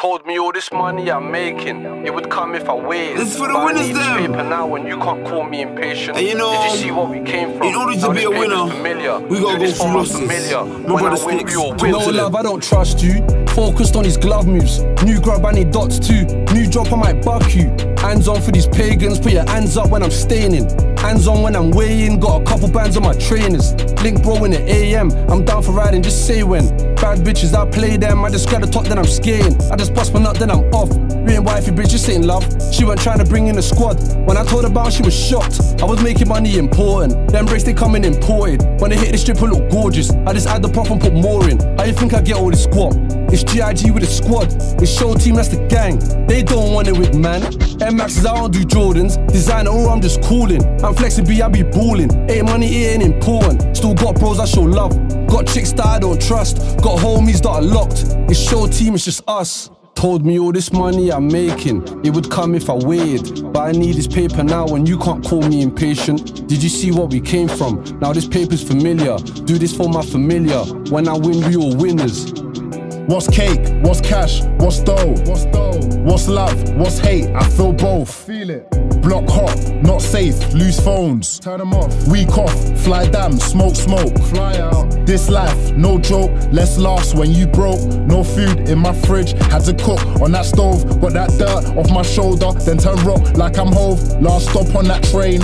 Told me all this money I'm making, it would come if I waited. This for the But I winners need paper now and you can't call me impatient. And you know, Did you see what we came from? in order to Now be a winner, familiar. we gotta go through losses. familiar. No when I brother win, sticks. we all Talk win. No love, I don't trust you. Focused on his glove moves. New grub, I need dots too. New drop, I might buck you. Hands on for these pagans. Put your hands up when I'm staining. Hands on when I'm weighing. Got a couple bands on my trainers. Link bro in the AM. I'm down for riding, just say when. Bad bitches, I play them. I just grab the top, then I'm skating. I just bust my nut, then I'm off. You ain't wifey, bitch, just ain't love. She went trying to bring in a squad. When I told her about, she was shocked. I was making money important. Them breaks they coming imported. When they hit the strip, it look gorgeous. I just add the prop and put more in. How you think I get all this squat? It's GIG with a squad. It's show team, that's the gang. They don't want it with man. Air Maxes, I don't do Jordans. Designer, or I'm just cooling. I'm flexing I be balling. Ain't money, it ain't important. Still got bros, I show love. Got chicks that I don't trust. Got homies that are locked. It's show team, it's just us. Told me all this money I'm making, it would come if I waited. But I need this paper now and you can't call me impatient. Did you see what we came from? Now this paper's familiar. Do this for my familiar. When I win, we all winners. What's cake? What's cash? What's dough? What's dough? What's love? What's hate? I feel both. Feel it. Block hot, not safe, lose phones. Turn them off. Week off, fly damn, smoke, smoke. Fly out. This life, no joke. Let's last when you broke. No food in my fridge, had to cook on that stove. Got that dirt off my shoulder, then turn rock like I'm Hove. Last stop on that train.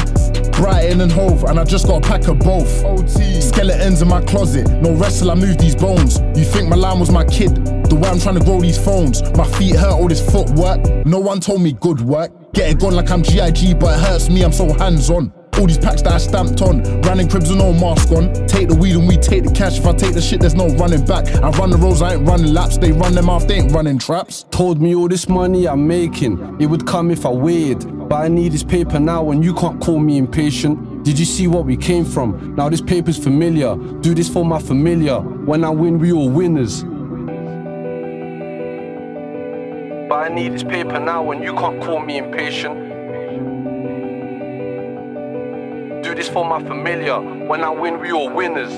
Brighton and Hove, and I just got a pack of both. OT. Skeletons in my closet, no wrestle, I move these bones. You think my line was my kid? The way I'm trying to grow these phones. My feet hurt all this footwork. No one told me good work. Get it gone like I'm GIG, but it hurts me, I'm so hands on. All these packs that I stamped on, running cribs with no mask on. Take the weed and we take the cash. If I take the shit, there's no running back. I run the roads, I ain't running laps. They run them off, they ain't running traps. Told me all this money I'm making, it would come if I waited. But I need this paper now and you can't call me impatient. Did you see what we came from? Now this paper's familiar. Do this for my familiar. When I win, we all winners. But I need this paper now and you can't call me impatient. This for my familiar. When I win, we all winners.